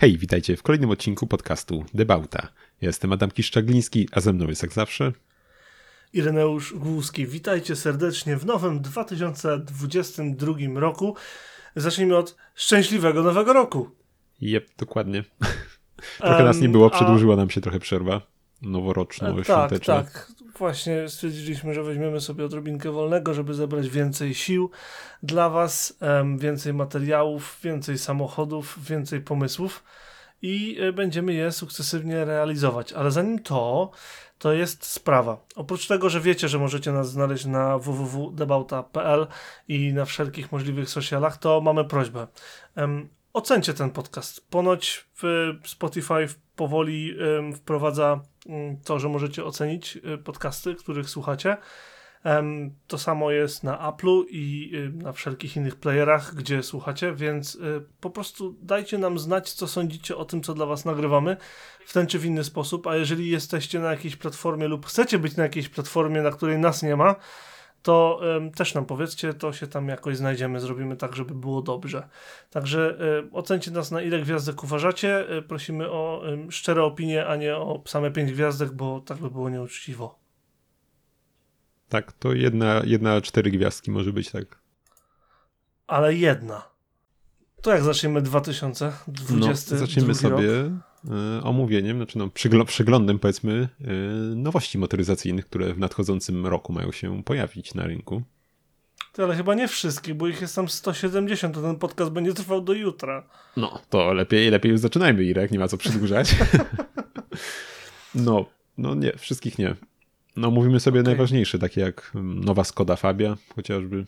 Hej, witajcie w kolejnym odcinku podcastu Debauta. Ja jestem Adam Kiszczagliński, a ze mną jest jak zawsze Ireneusz Głuski. Witajcie serdecznie w nowym 2022 roku. Zacznijmy od szczęśliwego nowego roku. Jep, dokładnie. trochę um, nas nie było, przedłużyła a... nam się trochę przerwa noworoczno-świąteczna. Tak, tak. Właśnie stwierdziliśmy, że weźmiemy sobie odrobinkę wolnego, żeby zebrać więcej sił dla Was, więcej materiałów, więcej samochodów, więcej pomysłów i e, będziemy je sukcesywnie realizować. Ale zanim to, to jest sprawa. Oprócz tego, że wiecie, że możecie nas znaleźć na www.debauta.pl i na wszelkich możliwych socialach, to mamy prośbę. Um, ocencie ten podcast. Ponoć w Spotify powoli um, wprowadza to, że możecie ocenić y, podcasty, których słuchacie. To samo jest na Apple'u i y, na wszelkich innych playerach, gdzie słuchacie, więc y, po prostu dajcie nam znać, co sądzicie o tym, co dla Was nagrywamy w ten czy w inny sposób. A jeżeli jesteście na jakiejś platformie lub chcecie być na jakiejś platformie, na której nas nie ma, to um, też nam powiedzcie, to się tam jakoś znajdziemy, zrobimy tak, żeby było dobrze. Także um, ocencie nas na ile gwiazdek uważacie. Um, prosimy o szczere opinie, a nie o same pięć gwiazdek, bo tak by było nieuczciwo. Tak, to jedna, jedna cztery gwiazdki może być, tak. Ale jedna. To jak zaczniemy 2020 no, Zaczniemy sobie rok? Omówieniem, znaczy no, przeglądem powiedzmy e, nowości motoryzacyjnych, które w nadchodzącym roku mają się pojawić na rynku. Ale chyba nie wszystkich, bo ich jest tam 170, to ten podcast będzie trwał do jutra. No, to lepiej, lepiej już zaczynajmy, Irek, nie ma co przedłużać. no, no nie, wszystkich nie. No mówimy sobie okay. najważniejsze, takie jak mm, nowa Skoda Fabia chociażby.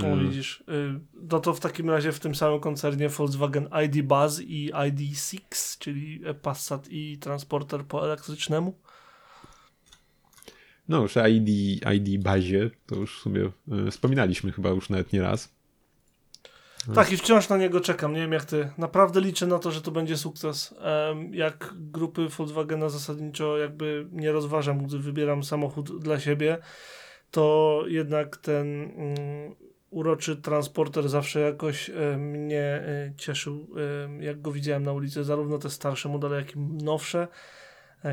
O, mm. widzisz. Y, no to w takim razie w tym samym koncernie Volkswagen ID Buzz i ID6, czyli Passat i transporter po elektrycznemu. No już ID, ID Bazie, to już sobie y, wspominaliśmy chyba już nawet nie raz. Tak, i wciąż na niego czekam. Nie wiem jak ty. Naprawdę liczę na to, że to będzie sukces. Jak grupy Volkswagena zasadniczo jakby nie rozważam, gdy wybieram samochód dla siebie, to jednak ten um, uroczy transporter zawsze jakoś e, mnie e, cieszył, e, jak go widziałem na ulicy. Zarówno te starsze modele, jak i nowsze.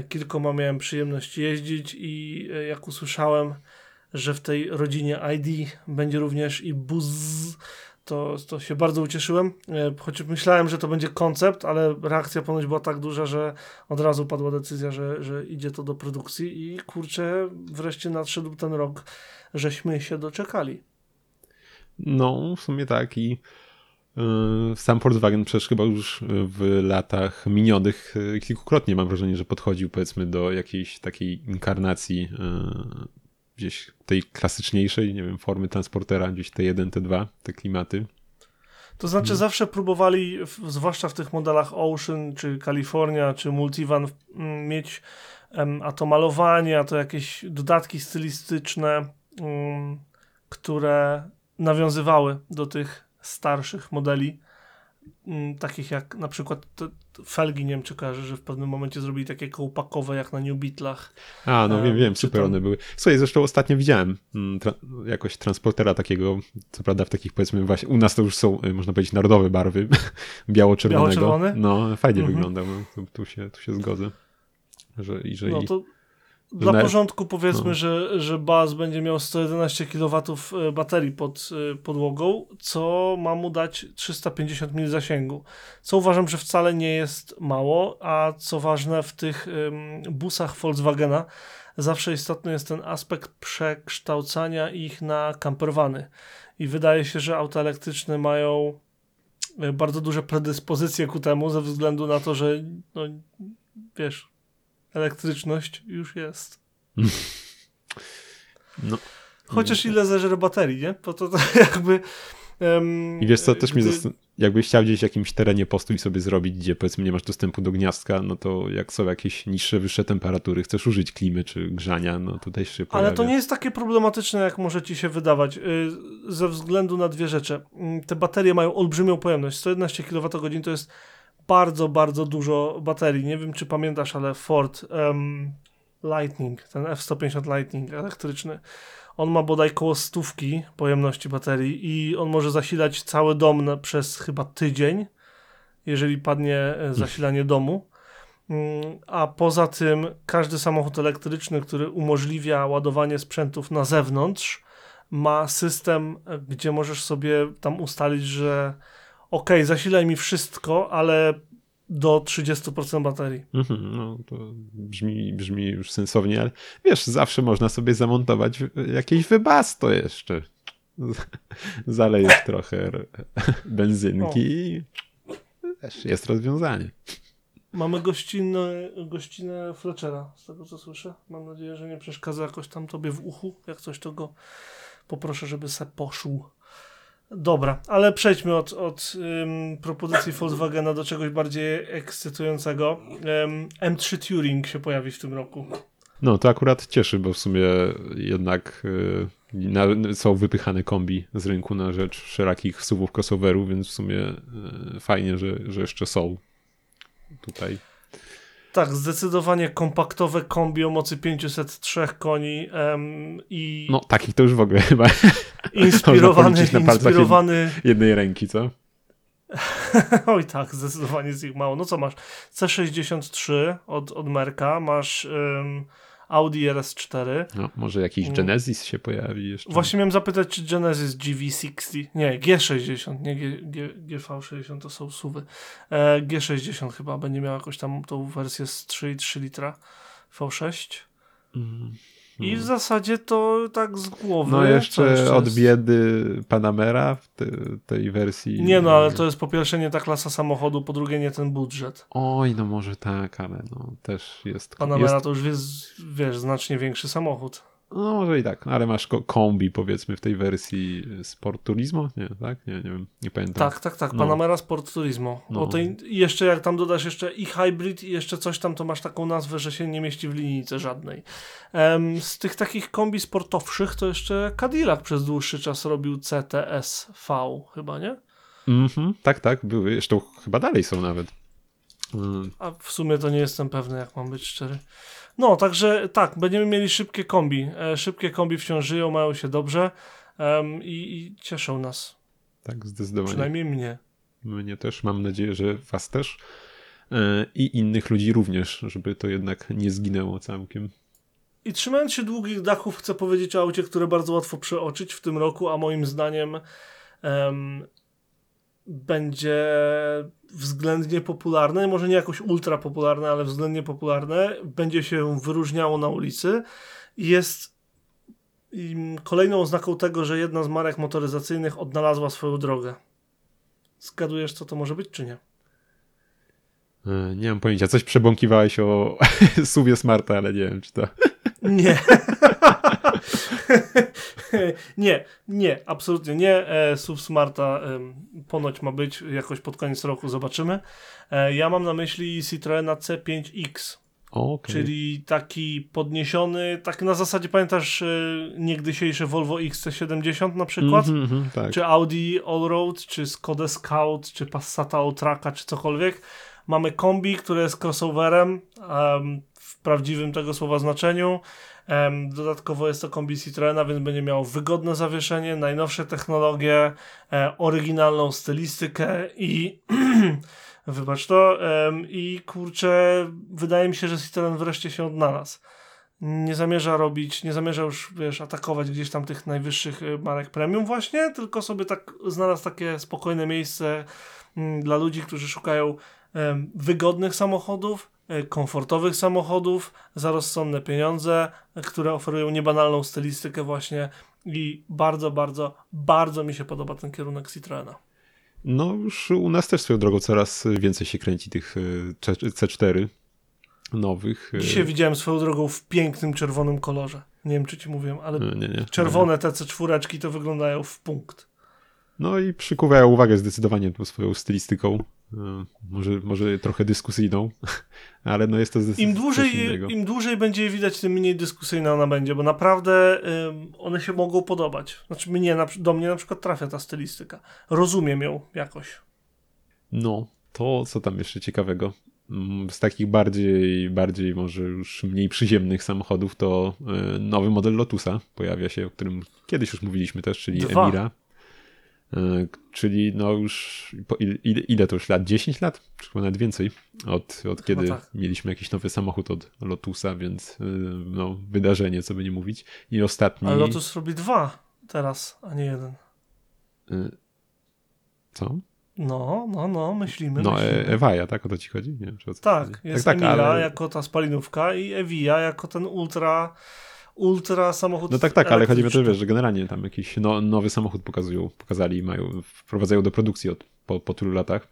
Kilkoma miałem przyjemność jeździć i jak usłyszałem, że w tej rodzinie ID będzie również i Buzz to, to się bardzo ucieszyłem, choć myślałem, że to będzie koncept, ale reakcja ponoć była tak duża, że od razu padła decyzja, że, że idzie to do produkcji i kurczę, wreszcie nadszedł ten rok, żeśmy się doczekali. No, w sumie tak i yy, sam Volkswagen przecież chyba już w latach minionych yy, kilkukrotnie mam wrażenie, że podchodził powiedzmy do jakiejś takiej inkarnacji yy, gdzieś tej klasyczniejszej, nie wiem, formy transportera, gdzieś T1, T2, te klimaty. To znaczy hmm. zawsze próbowali, zwłaszcza w tych modelach Ocean, czy California, czy Multivan, m, mieć a to malowanie, a to jakieś dodatki stylistyczne, um, które nawiązywały do tych starszych modeli m, takich jak na przykład felgi, nie wiem czy kojarzy, że w pewnym momencie zrobili takie kołpakowe jak na New Beetlach. A, no wiem, wiem, super one były. Słuchaj, zresztą ostatnio widziałem mm, tra jakoś transportera takiego, co prawda w takich powiedzmy właśnie, u nas to już są, y, można powiedzieć, narodowe barwy, biało-czerwonego. Biało no, fajnie mhm. wyglądał, no, tu, tu, się, tu się zgodzę. Że, i, że no to dla na... porządku powiedzmy, no. że, że Baz będzie miał 111 kW e, baterii pod e, podłogą, co ma mu dać 350 mil zasięgu. Co uważam, że wcale nie jest mało, a co ważne w tych busach Volkswagena zawsze istotny jest ten aspekt przekształcania ich na camperwany. I wydaje się, że auta elektryczne mają e, bardzo duże predyspozycje ku temu, ze względu na to, że no, wiesz, elektryczność już jest. No. Chociaż ile zeżre baterii, nie? Bo to, to jakby... Um, I wiesz co, też gdy... mi jakbyś chciał gdzieś w jakimś terenie postój sobie zrobić, gdzie powiedzmy nie masz dostępu do gniazdka, no to jak są jakieś niższe, wyższe temperatury, chcesz użyć klimy czy grzania, no tutaj się pojawia. Ale to nie jest takie problematyczne, jak może ci się wydawać, y, ze względu na dwie rzeczy. Mm, te baterie mają olbrzymią pojemność, 111 kWh to jest bardzo, bardzo dużo baterii. Nie wiem, czy pamiętasz, ale Ford um, Lightning, ten F-150 Lightning elektryczny, on ma bodaj koło stówki pojemności baterii i on może zasilać cały dom przez chyba tydzień jeżeli padnie e, zasilanie domu. Mm, A poza tym każdy samochód elektryczny, który umożliwia ładowanie sprzętów na zewnątrz, ma system, e, gdzie możesz sobie tam ustalić, że ok, zasilaj mi wszystko, ale do 30% baterii. Mhm, no to brzmi, brzmi już sensownie, ale wiesz, zawsze można sobie zamontować jakieś wybasto jeszcze. Zalejesz trochę benzynki i wiesz, jest rozwiązanie. Mamy gościnę, gościnę Fletchera, z tego co słyszę. Mam nadzieję, że nie przeszkadza jakoś tam tobie w uchu. Jak coś, to go poproszę, żeby se poszł. Dobra, ale przejdźmy od, od propozycji Volkswagena do czegoś bardziej ekscytującego. Ym, M3 Touring się pojawi w tym roku. No to akurat cieszy, bo w sumie jednak y, na, są wypychane kombi z rynku na rzecz wszelakich suwów crossoverów, więc w sumie y, fajnie, że, że jeszcze są tutaj. Tak, zdecydowanie kompaktowe kombi o mocy 503 koni ym, i No takich to już w ogóle chyba inspirowany, inspirowany jednej ręki, co? Oj tak, zdecydowanie jest ich mało. No co masz? C63 od, od Merka, masz ym, Audi RS4. No, może jakiś Mm. Genesis się pojawi jeszcze. Właśnie miałem zapytać, czy Genesis GV60, nie, G60, nie G, G, GV60 to są suwy. E, G60 chyba będzie miał jakąś tam tą wersję z 3,3 litra V6. Mm. I w zasadzie to tak z głowy. No co jeszcze od biedy Panamera w te, tej wersji. Nie no, ale to jest po pierwsze nie ta klasa samochodu, po drugie nie ten budżet. Oj, no może tak, ale no też jest. Panamera jest to już jest, wiesz, znacznie większy samochód. No może i tak, ale masz ko- kombi powiedzmy w tej wersji Sport Turismo? Nie, tak? Nie, nie wiem, nie pamiętam. Tak, tak, tak. No. Panamera Sport Turismo. No. O tej, jeszcze jak tam dodasz jeszcze i hybrid i jeszcze coś tam, to masz taką nazwę, że się nie mieści w linijce żadnej. Em, z tych takich kombi sportowszych to jeszcze Cadillac przez dłuższy czas robił CTS-V chyba, nie? Mhm, tak, tak, były. Zresztą chyba dalej są nawet. Mm, A w sumie to nie jestem pewny, jak mam być szczery. No, także tak, będziemy mieli szybkie kombi. E, szybkie kombi wciąż żyją, mają się dobrze em, i, i cieszą nas. tak, zdecydowanie. Przynajmniej mnie. Mnie też, mam nadzieję, że was też. E, I innych ludzi również, żeby to jednak nie zginęło całkiem. I trzymając się długich dachów, chcę powiedzieć o aucie, które bardzo łatwo przeoczyć w tym roku, a moim zdaniem em, będzie względnie popularne, może nie jakoś ultra popularne, ale względnie popularne, będzie się wyróżniało na ulicy. I Jest kolejną oznaką tego, że jedna z marek motoryzacyjnych odnalazła swoją drogę. Zgadujesz, co to może być, czy nie? E, Nie mam pojęcia, coś przebąkiwałeś o suwie Smarta, ale nie wiem, czy to... Nie. nie, nie, absolutnie nie. E, SUV Smarta ponoć ma być jakoś pod koniec roku, zobaczymy. E, ja mam na myśli Citroena C5X, Okej. czyli taki podniesiony, tak na zasadzie pamiętasz e, niegdysiejsze Volvo XC70 na przykład? Mhm, mhm, tak. czy Audi Allroad, czy Skoda Scout, czy Passata Outraka, czy cokolwiek. Mamy kombi, które jest crossoverem em, w prawdziwym tego słowa znaczeniu. Dodatkowo jest to kombi Citroena, więc będzie miało wygodne zawieszenie, najnowsze technologie, e, oryginalną stylistykę i wybacz to, i kurczę, wydaje mi się, że Citroen wreszcie się odnalazł nie zamierza robić, nie zamierza już, wiesz, atakować gdzieś tam tych najwyższych y, marek premium właśnie, tylko sobie tak znalazł takie spokojne miejsce mm, dla ludzi, którzy szukają wygodnych samochodów, komfortowych samochodów za rozsądne pieniądze, które oferują niebanalną stylistykę właśnie i bardzo, bardzo, bardzo mi się podoba ten kierunek Citroena. No już u nas też swoją drogą coraz więcej się kręci tych e, C- C4 nowych. e, Dzisiaj widziałem swoją drogą w pięknym czerwonym kolorze. Nie wiem, czy ci mówiłem, ale e, Nie, nie. czerwone te C4 to wyglądają w punkt. No i przykuwają uwagę zdecydowanie tą swoją stylistyką. E, Może, może trochę dyskusyjną, ale no jest to zdecydowanie Im dłużej. Im dłużej będzie je widać, tym mniej dyskusyjna ona będzie, bo naprawdę ym, one się mogą podobać. Znaczy mnie, na, do mnie na przykład trafia ta stylistyka. Rozumiem ją jakoś. No, to co tam jeszcze ciekawego? Mm, Z takich bardziej, bardziej może już mniej przyziemnych samochodów to e, nowy model Lotusa pojawia się, o którym kiedyś już mówiliśmy też, czyli Dwa. Emira. E, czyli no już ile, ile to już lat? 10 lat? Czy chyba nawet więcej od, od kiedy tak. mieliśmy jakiś nowy samochód od Lotusa, więc e, no wydarzenie, co by nie mówić. I ostatni... Ale Lotus robi dwa teraz, a nie jeden. E, co? No, no, no, myślimy. No, myślimy. Ewaja, tak? O to ci chodzi? Nie wiem, czy o co Tak, chodzi. jest tak, tak, Emila ale... jako ta spalinówka i Evija jako ten ultra, ultra samochód No tak, tak, ale chodzi mi o to, wiesz, że generalnie tam jakiś no, nowy samochód pokazują, pokazali i mają, wprowadzają do produkcji od, po, po tylu latach.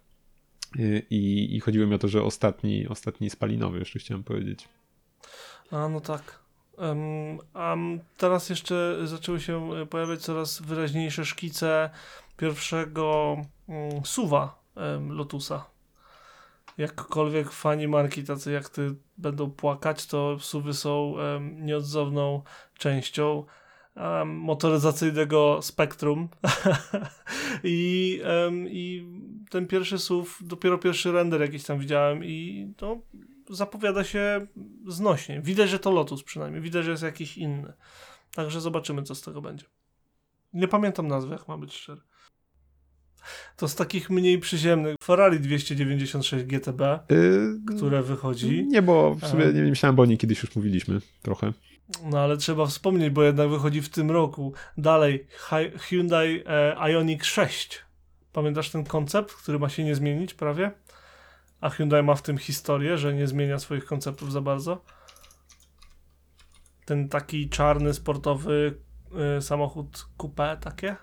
I, I chodziło mi o to, że ostatni, ostatni spalinowy, jeszcze chciałem powiedzieć. A, no tak. Um, teraz jeszcze zaczęły się e, pojawiać coraz wyraźniejsze szkice pierwszego um, suwa em, Lotusa. Jakkolwiek fani marki tacy jak ty będą płakać, to suwy są em, nieodzowną częścią em, motoryzacyjnego spektrum. I, em, I ten pierwszy SUV, dopiero pierwszy render jakiś tam widziałem i to zapowiada się znośnie. Widać, że to Lotus przynajmniej. Widać, że jest jakiś inny. Także zobaczymy, co z tego będzie. Nie pamiętam nazwy, jak ma być szczery. To z takich mniej przyziemnych Ferrari 296 GTB, Yy, które wychodzi. Nie, bo w sumie A. nie myślałem, bo o niej kiedyś już mówiliśmy trochę. No ale trzeba wspomnieć, bo jednak wychodzi w tym roku. Dalej, Hyundai e, Ioniq 6. Pamiętasz ten koncept, który ma się nie zmienić prawie? A Hyundai ma w tym historię, że nie zmienia swoich konceptów za bardzo. Ten taki czarny, sportowy y, samochód coupé takie,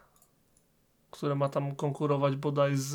które ma tam konkurować bodaj z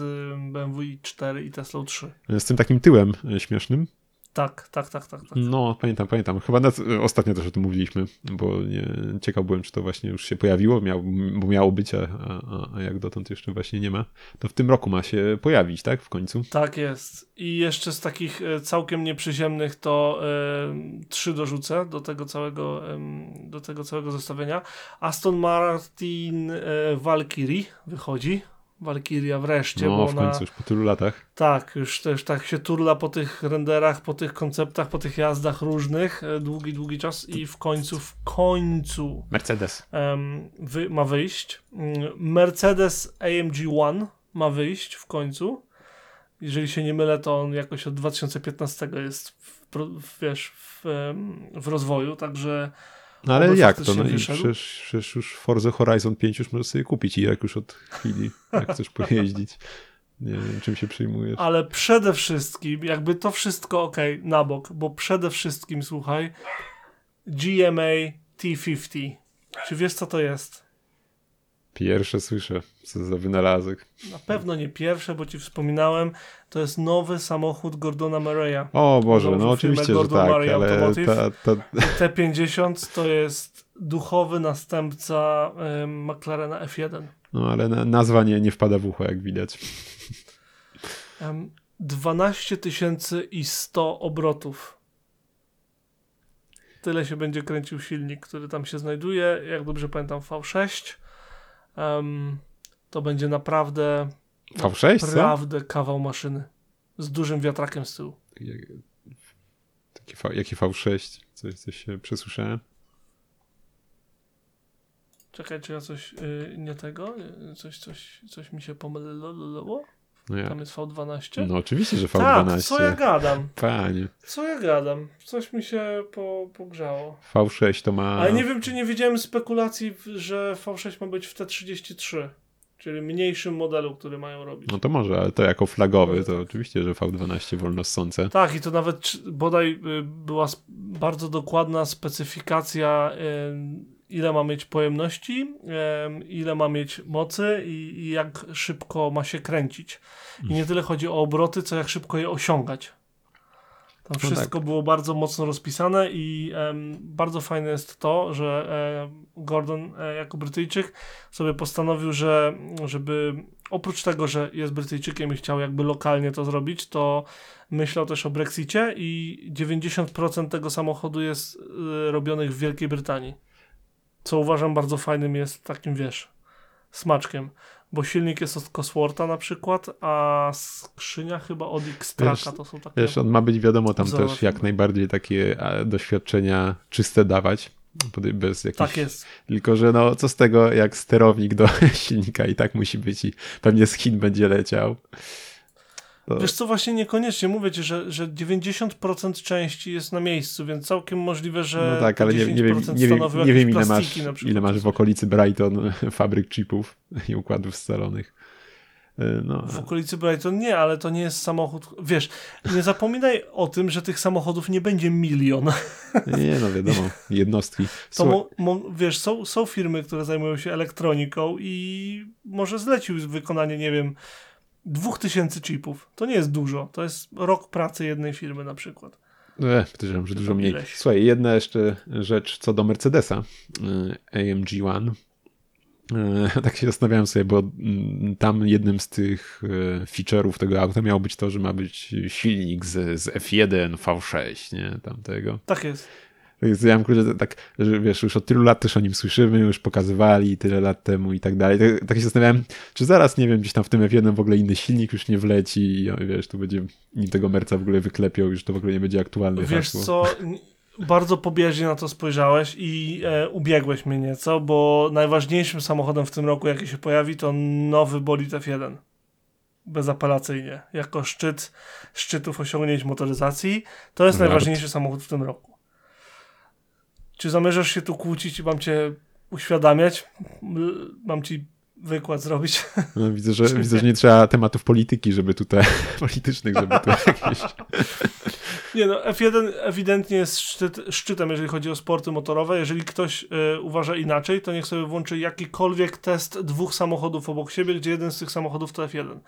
BMW i4 i Tesla 3. Z tym takim tyłem e, śmiesznym. Tak, tak, tak, tak. tak. No, pamiętam, pamiętam. Chyba e, ostatnio też o tym mówiliśmy, bo nie, ciekaw byłem, czy to właśnie już się pojawiło, miał, bo miało być, a, a, a jak dotąd jeszcze właśnie nie ma. To w tym roku ma się pojawić, tak? W końcu. Tak jest. I jeszcze z takich e, całkiem nieprzyziemnych to e, trzy dorzucę do tego całego, em, do tego całego zestawienia. Aston Martin e, Valkyrie wychodzi. Valkyria wreszcie, bo No, w ona końcu, już po tylu latach. tak, już też tak się turla po tych renderach, po tych konceptach, po tych jazdach różnych e, długi, długi czas i w końcu, w końcu Mercedes. em, wy, ma wyjść. Mm, Mercedes AMG One ma wyjść w końcu. Jeżeli się nie mylę, to on jakoś od 2015 jest w, w, wiesz, w, w rozwoju, także No ale jak to? No i przecież, przecież już Forza Horizon 5 już możesz sobie kupić i jak już od chwili, jak chcesz pojeździć. Nie wiem, czym się przyjmujesz. ale przede wszystkim, jakby to wszystko ok, na bok, bo przede wszystkim, słuchaj, GMA T50. Czy wiesz, co to jest? Pierwsze słyszę, co za wynalazek. Na pewno nie pierwsze, bo ci wspominałem, to jest nowy samochód Gordona Murraya. O Boże, no oczywiście, że Gordon tak, Murray ale Automotive. ta, ta, T50 to jest duchowy następca em, McLarena F1. no ale na, nazwa nie, nie wpada w ucho, jak widać. Em, 12 100 obrotów. Tyle się będzie kręcił silnik, który tam się znajduje. Jak dobrze pamiętam, V6. Em, to będzie naprawdę, V6, co? naprawdę kawał maszyny. Z dużym wiatrakiem z tyłu. Jak- Taki v, jaki V6? Coś, coś się przesłyszałem? Czekaj, czy ja coś y, nie tego? Y, Coś, coś, coś mi się pomyliło? No, ja, Tam jest V12? no oczywiście, że tak, V12. co ja gadam? Panie. Co ja gadam? Coś mi się po, pogrzało. V6 to ma... Ale nie wiem, czy nie widziałem spekulacji, że V6 ma być w T33, czyli mniejszym modelu, który mają robić. No to może, ale to jako flagowy, to tak. oczywiście, że V12 wolno ssące. Tak, i to nawet bodaj y, była bardzo dokładna specyfikacja, y, ile ma mieć pojemności, ile ma mieć mocy i, i jak szybko ma się kręcić. I nie tyle chodzi o obroty, co jak szybko je osiągać. Tam No wszystko było bardzo mocno rozpisane i bardzo fajne jest to, że e, Gordon e, jako Brytyjczyk sobie postanowił, że żeby oprócz tego, że jest Brytyjczykiem i chciał jakby lokalnie to zrobić, to myślał też o Brexicie i 90% tego samochodu jest y, robionych w Wielkiej Brytanii. Co uważam bardzo fajnym jest takim, wiesz, smaczkiem. Bo silnik jest od Cosworta na przykład, a skrzynia chyba od X-Tracka Wiesz- to są takie... Wiesz, on ma być wiadomo tam Wzorowe też jak najbardziej takie e, doświadczenia czyste dawać. Bez jakichś... Tak jest. Tylko, że no, co z tego, jak sterownik do silnika i tak musi być i pewnie z Chin będzie leciał. To... Wiesz co, właśnie niekoniecznie. Mówię ci, że, że 90% części jest na miejscu, więc całkiem możliwe, że No tak, ale nie, nie, wiem, nie, wiem, nie wiem ile masz, ile masz w okolicy Brighton fabryk chipów i układów scalonych. No. W okolicy Brighton nie, ale to nie jest samochód. Wiesz, nie zapominaj o tym, że tych samochodów nie będzie milion. Nie, no wiadomo, jednostki. To mo, mo, wiesz, są, są firmy, które zajmują się elektroniką i może zlecił wykonanie, nie wiem, dwóch tysięcy chipów. To nie jest dużo. To jest rok pracy jednej firmy na przykład. E, podejrzewam, że dużo mniej. Słuchaj, jedna jeszcze rzecz co do Mercedesa AMG One E, tak się zastanawiałem sobie, bo mm, tam jednym z tych e, feature'ów tego auta miało być to, że ma być silnik z, z F1 V6, nie? Tamtego. Tak jest. Ja mam tak, że wiesz, już od tylu lat też o nim słyszymy, już pokazywali tyle lat temu i tak dalej. Tak, tak się zastanawiałem, czy zaraz, nie wiem, gdzieś tam w tym F1 w ogóle inny silnik już nie wleci i wiesz, tu będzie, nim tego merca w ogóle wyklepiał, już to w ogóle nie będzie aktualny Wiesz hasło. co, bardzo pobieżnie na to spojrzałeś i e, ubiegłeś mnie nieco, bo najważniejszym samochodem w tym roku, jaki się pojawi, to nowy bolid F1. Bezapelacyjnie. Jako szczyt szczytów osiągnięć motoryzacji. To jest najważniejszy samochód w tym roku. Czy zamierzasz się tu kłócić i mam cię uświadamiać? Mam ci wykład zrobić. No, widzę, że, widzę, że nie trzeba tematów polityki, żeby tutaj politycznych, żeby tu jakieś nie no, F1 ewidentnie jest szczyt, szczytem, jeżeli chodzi o sporty motorowe. Jeżeli ktoś y, uważa inaczej, to niech sobie włączy jakikolwiek test dwóch samochodów obok siebie, gdzie jeden z tych samochodów to F1.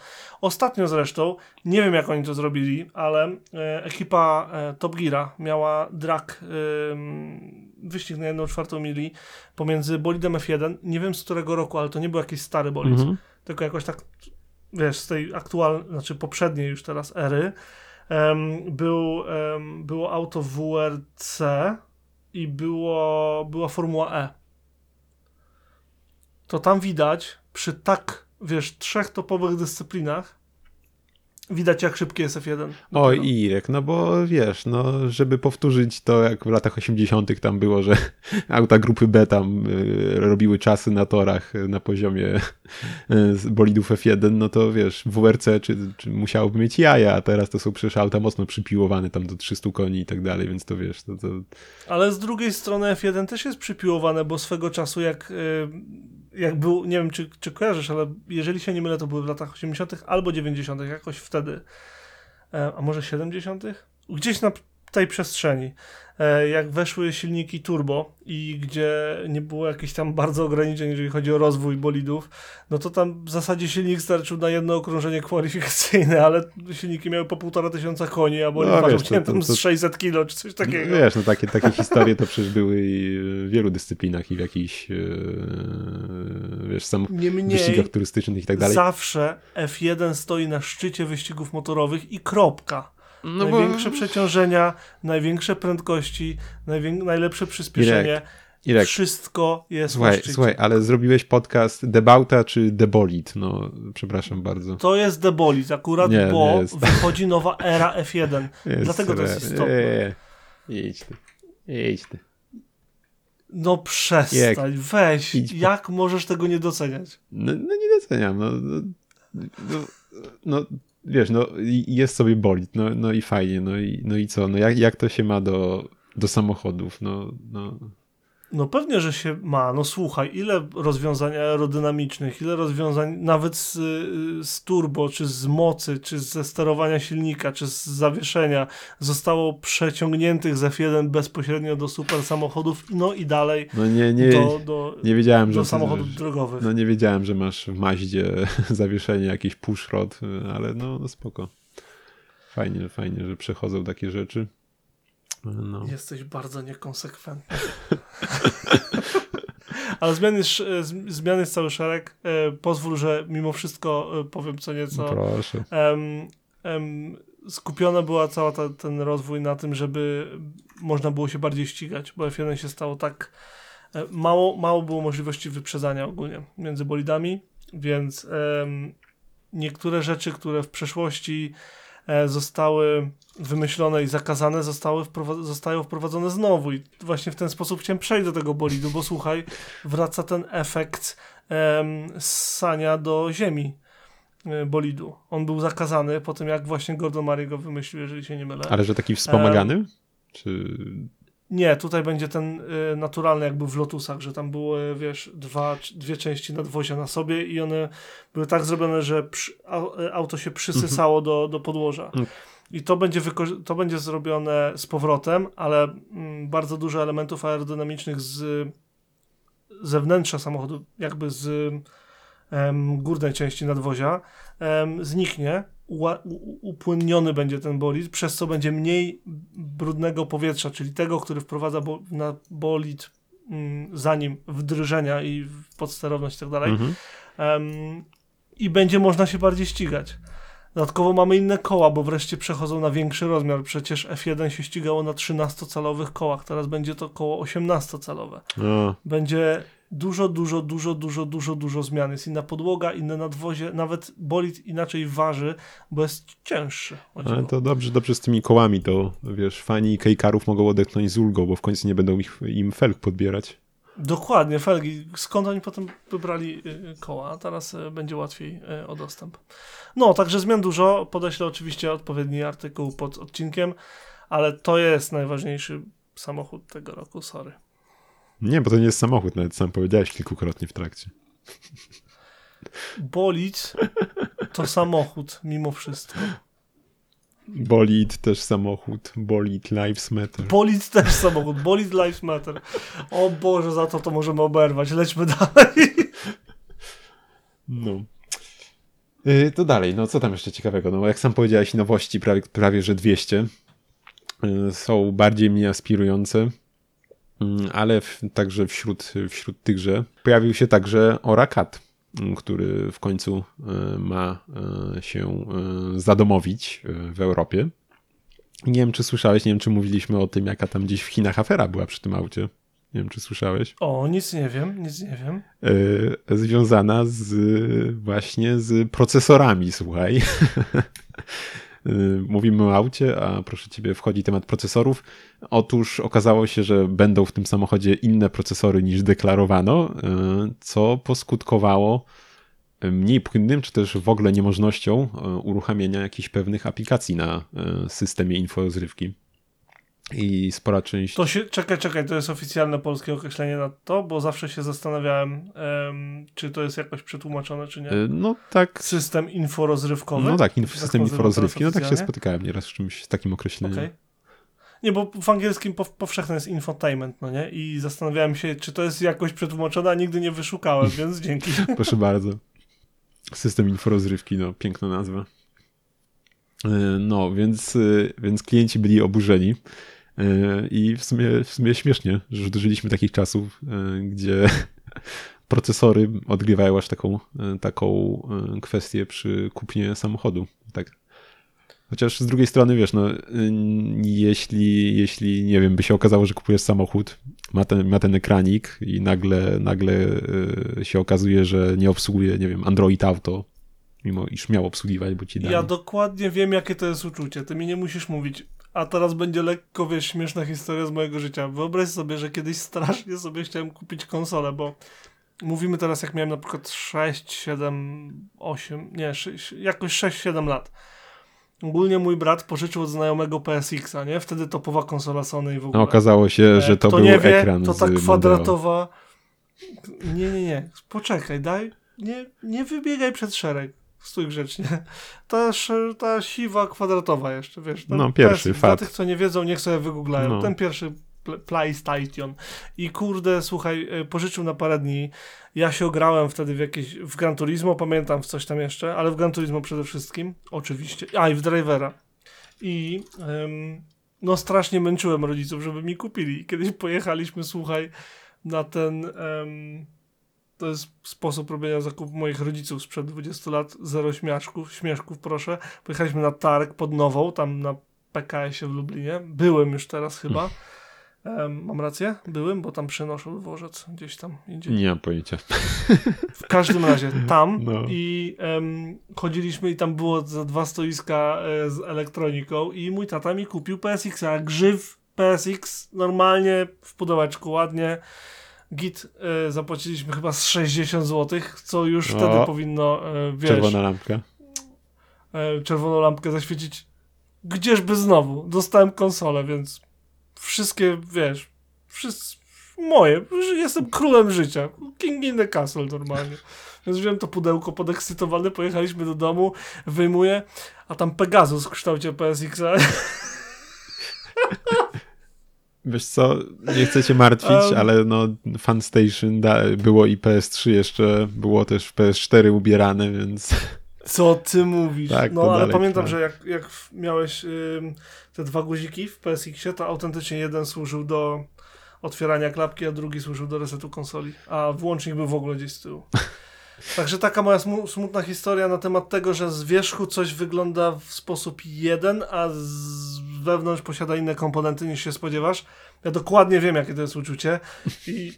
Ostatnio zresztą, nie wiem jak oni to zrobili, ale y, ekipa y, Top Geara miała drag wyścig na 1 czwartą mili pomiędzy bolidem F1, nie wiem z którego roku, ale to nie był jakiś stary bolid, mm -hmm. tylko jakoś tak, wiesz, z tej aktualnej, znaczy poprzedniej już teraz ery, um, był, um, było auto WRC i było, była Formuła E. To tam widać przy tak, wiesz, trzech topowych dyscyplinach, Widać, jak szybki jest F1. Oj, Irek, no bo wiesz, no, żeby powtórzyć to, jak w latach 80. tam było, że auta grupy B tam y, robiły czasy na torach na poziomie y, bolidów F1, no to wiesz, WRC czy, czy musiałoby mieć jaja, a teraz to są przecież auta mocno przypiłowane tam do 300 koni i tak dalej, więc to wiesz, to, to... Ale z drugiej strony F1 też jest przypiłowane, bo swego czasu jak... Y jak był, nie wiem czy, czy kojarzysz, ale jeżeli się nie mylę, to były w latach 80. albo 90., jakoś wtedy, e, a może 70., gdzieś na tej przestrzeni. E, jak weszły silniki turbo i gdzie nie było jakichś tam bardzo ograniczeń, jeżeli chodzi o rozwój bolidów, no to tam w zasadzie silnik starczył na jedno okrążenie kwalifikacyjne, ale silniki miały po półtora tysiąca koni, a bolid no, wiesz, to, to, to, z 600 kilo czy coś takiego. Wiesz, no takie, takie historie to przecież były w wielu dyscyplinach i w jakichś yy, wiesz, sam Niemniej, wyścigach turystycznych i tak dalej. Zawsze F1 stoi na szczycie wyścigów motorowych i kropka. No największe bo... przeciążenia, największe prędkości, najwię... najlepsze przyspieszenie. Irek, Irek. Wszystko jest słuchaj, słuchaj, ale zrobiłeś podcast Debauta czy Debolit? No, przepraszam bardzo. To jest Debolit akurat, nie, bo nie wychodzi nowa era F1. Jest Dlatego to jest istotne. Nie, idź ty. Idź ty. No przestań, jak, weź. Jak możesz tego nie doceniać? No, no nie doceniam. No, no, no, no wiesz, no jest sobie bolid, no, no i fajnie, no i, no i co, no jak, jak to się ma do, do samochodów, no, no. No pewnie, że się ma. No słuchaj, ile rozwiązań aerodynamicznych, ile rozwiązań nawet z, z turbo, czy z mocy, czy ze sterowania silnika, czy z zawieszenia zostało przeciągniętych z F1 bezpośrednio do super samochodów, no i dalej no nie, nie, do, do, nie wiedziałem, do że, samochodów że, drogowych. No nie wiedziałem, że masz w Maździe zawieszenie, jakiś pushrod, ale no, no spoko. Fajnie, fajnie, że przechodzą takie rzeczy. No. Jesteś bardzo niekonsekwentny. Ale zmian jest, e, zmian jest cały szereg. E, pozwól, że mimo wszystko e, powiem co nieco. Proszę. Um, um, skupiona była cała ta, ten rozwój na tym, żeby można było się bardziej ścigać, bo F1 się stało tak mało, mało było możliwości wyprzedzania ogólnie między bolidami, więc um, niektóre rzeczy, które w przeszłości e, zostały wymyślone i zakazane, zostały wprowa- zostają wprowadzone znowu. I właśnie w ten sposób chciałem przejść do tego bolidu, bo słuchaj, wraca ten efekt em, ssania do ziemi e, bolidu. On był zakazany po tym, jak właśnie Gordon Murray go wymyślił, jeżeli się nie mylę. Ale że taki wspomagany? Czy... Nie, tutaj będzie ten y, naturalny jakby w Lotusach, że tam były, wiesz, dwa, dwie części nadwozia na sobie i one były tak zrobione, że y, auto się przysysało do, do podłoża. Mhm. I to będzie, to będzie zrobione z powrotem, ale mm, bardzo dużo elementów aerodynamicznych z zewnętrza samochodu, jakby z em, górnej części nadwozia, em, zniknie. Upłynniony będzie ten bolid, przez co będzie mniej brudnego powietrza, czyli tego, który wprowadza bo, na bolid mm, zanim wdrżenia i podsterowność i tak dalej. Mhm. I będzie można się bardziej ścigać. Dodatkowo mamy inne koła, bo wreszcie przechodzą na większy rozmiar. Przecież F1 się ścigało na 13-calowych kołach, teraz będzie to koło 18-calowe. O, Będzie dużo, dużo, dużo, dużo, dużo, dużo zmian. Jest inna podłoga, inne nadwozie, nawet bolid inaczej waży, bo jest cięższy. ale to dobrze, dobrze z tymi kołami, to wiesz, fani kejkarów mogą odetchnąć z ulgą, bo w końcu nie będą ich, im felg podbierać. Dokładnie, felgi. Skąd oni potem wybrali y, koła? A teraz y, będzie łatwiej y, o dostęp. No, także zmian dużo. Podeślę oczywiście odpowiedni artykuł pod odcinkiem, ale to jest najważniejszy samochód tego roku, sorry. Nie, bo to nie jest samochód, nawet sam powiedziałeś kilkukrotnie w trakcie. Bolid to samochód mimo wszystko. Bolid też samochód, bolid lives matter. Bolid też samochód, Bolid Lives Matter. O Boże, za to to możemy oberwać. Lećmy dalej. No. Y, To dalej, no co tam jeszcze ciekawego? No jak sam powiedziałeś, nowości prawie, prawie że 200 y, są bardziej mnie aspirujące, ale w, także wśród, wśród tychże pojawił się także Orakat, mm, który w końcu y, ma y, się y, zadomowić w Europie. Nie wiem, czy słyszałeś, nie wiem, czy mówiliśmy o tym, jaka tam gdzieś w Chinach afera była przy tym aucie. Nie wiem, czy słyszałeś. O, nic nie wiem, nic nie wiem. e, związana z właśnie z procesorami, słuchaj. E, Mówimy o aucie, a proszę ciebie, wchodzi temat procesorów. Otóż okazało się, że będą w tym samochodzie inne procesory niż deklarowano, e, co poskutkowało mniej płynnym, czy też w ogóle niemożnością uruchamiania jakichś pewnych aplikacji na systemie inforozrywki. I spora część. To się, czekaj, czekaj, to jest oficjalne polskie określenie na to, bo zawsze się zastanawiałem, em, czy to jest jakoś przetłumaczone, czy nie. e, No tak, System inforozrywkowy. No tak, inf- system inforozrywki. No tak się spotykałem nieraz z czymś z takim określeniem. Okej. Nie, bo w angielskim pow- powszechne jest infotainment, no nie? I zastanawiałem się, czy to jest jakoś przetłumaczone, a nigdy nie wyszukałem, więc dzięki. Proszę bardzo. System inforozrywki, no piękna nazwa. E, No, więc, e, więc klienci byli oburzeni. E, I w sumie, w sumie śmiesznie, że dożyliśmy takich czasów, e, gdzie procesory odgrywają aż taką, e, taką kwestię przy kupnie samochodu. Tak. Chociaż z drugiej strony, wiesz, no, jeśli, jeśli, nie wiem, by się okazało, że kupujesz samochód, ma ten, ma ten ekranik i nagle, nagle się okazuje, że nie obsługuje, nie wiem, Android Auto, mimo iż miał obsługiwać, bo ci dali. Ja dokładnie wiem, jakie to jest uczucie. Ty mi nie musisz mówić. A teraz będzie lekko, wiesz, śmieszna historia z mojego życia. Wyobraź sobie, że kiedyś strasznie sobie chciałem kupić konsolę, bo mówimy teraz, jak miałem na przykład 6, 7, 8, nie, 6, jakoś 6-7 lat. Ogólnie mój brat pożyczył od znajomego PSX-a, nie? Wtedy topowa konsola Sony i w ogóle. No, okazało się, że to Kto był nie wie, ekran to ta kwadratowa... Nie, nie, nie. Poczekaj, daj. Nie, nie wybiegaj przed szereg. Stój grzecznie. Ta, sz- ta siwa kwadratowa jeszcze, wiesz. No, pierwszy. Dla fat. tych, co nie wiedzą, niech sobie wygooglają. No. Ten pierwszy pl- PlayStation. I kurde, słuchaj, y, pożyczył na parę dni. Ja się ograłem wtedy w jakieś, w Gran Turismo, pamiętam w coś tam jeszcze, ale w Gran Turismo przede wszystkim, oczywiście. A, i w Drivera. I ym, no strasznie męczyłem rodziców, żeby mi kupili. Kiedyś pojechaliśmy, słuchaj, na ten... Ym, to jest sposób robienia zakupu moich rodziców sprzed 20 lat. Zero śmieszków, śmieszków proszę. Pojechaliśmy na targ pod Nową, tam na PKS-ie w Lublinie. Byłem już teraz chyba. Um, mam rację? Byłem, bo tam przynoszą dworzec gdzieś tam indziej. Nie mam pojęcia. W każdym razie tam No. i em, chodziliśmy i tam było za dwa stoiska e, z elektroniką i mój tata mi kupił PSX-a. Grzyw PSX normalnie w pudełeczku, ładnie. Git e, zapłaciliśmy chyba z 60 zł, co już O. wtedy powinno, e, wiesz, Czerwona lampka. e, czerwoną lampkę zaświecić. Gdzieżby znowu? Dostałem konsolę, więc wszystkie, wiesz, wszystko moje. Jestem królem życia. King in the castle normalnie. Więc wziąłem to pudełko podekscytowany, pojechaliśmy do domu, wyjmuję, a tam Pegasus w kształcie PSX-a. Wiesz co, nie chcę cię martwić, Um. ale no FunStation da, było i PS3 jeszcze, było też w PS4 ubierane, więc Co ty mówisz? Tak, no ale dalej pamiętam, że jak, jak miałeś ym, te dwa guziki w PSX-ie, to autentycznie jeden służył do otwierania klapki, a drugi służył do resetu konsoli, a włącznik był w ogóle gdzieś z tyłu. Także taka moja smu- smutna historia na temat tego, że z wierzchu coś wygląda w sposób jeden, a z wewnątrz posiada inne komponenty niż się spodziewasz. Ja dokładnie wiem, jakie to jest uczucie i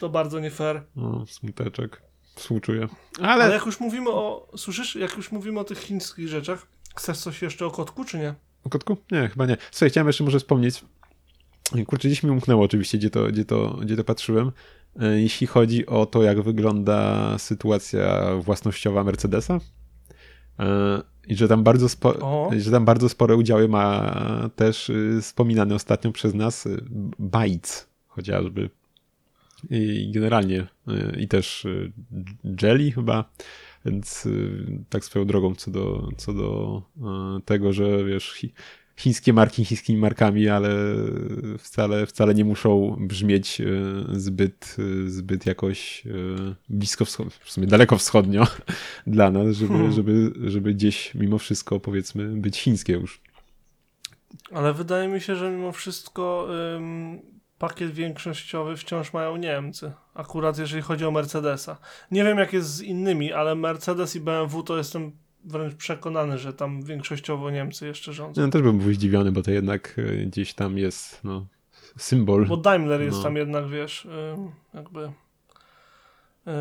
to bardzo nie fair. no, smuteczek. Współczuję. Ale Ale, jak już mówimy o, słyszysz, jak już mówimy o tych chińskich rzeczach, chcesz coś jeszcze o kotku, czy nie? o kotku? Nie, chyba nie. Słuchaj, chciałem jeszcze może wspomnieć. Kurczę, gdzieś mi umknęło oczywiście, gdzie to, gdzie to, gdzie to patrzyłem. E, Jeśli chodzi o to, jak wygląda sytuacja własnościowa Mercedesa. e, I że tam bardzo, spo, że tam bardzo spore udziały ma też y, wspominany ostatnio przez nas Bytes chociażby. I generalnie i też Jelly chyba. Więc tak swoją drogą co do, co do tego, że wiesz, chińskie marki chińskimi markami, ale wcale, wcale nie muszą brzmieć y, zbyt, y, zbyt jakoś y, blisko w sumie daleko wschodnio dla nas, żeby, Hmm. żeby, żeby gdzieś mimo wszystko powiedzmy być chińskie już. Ale wydaje mi się, że mimo wszystko ym, pakiet większościowy wciąż mają Niemcy. Akurat jeżeli chodzi o Mercedesa. Nie wiem jak jest z innymi, ale Mercedes i BMW to jestem wręcz przekonany, że tam większościowo Niemcy jeszcze rządzą. Ja też bym był zdziwiony, bo to jednak y, gdzieś tam jest no, symbol. Bo Daimler jest No. tam jednak, wiesz, ym, jakby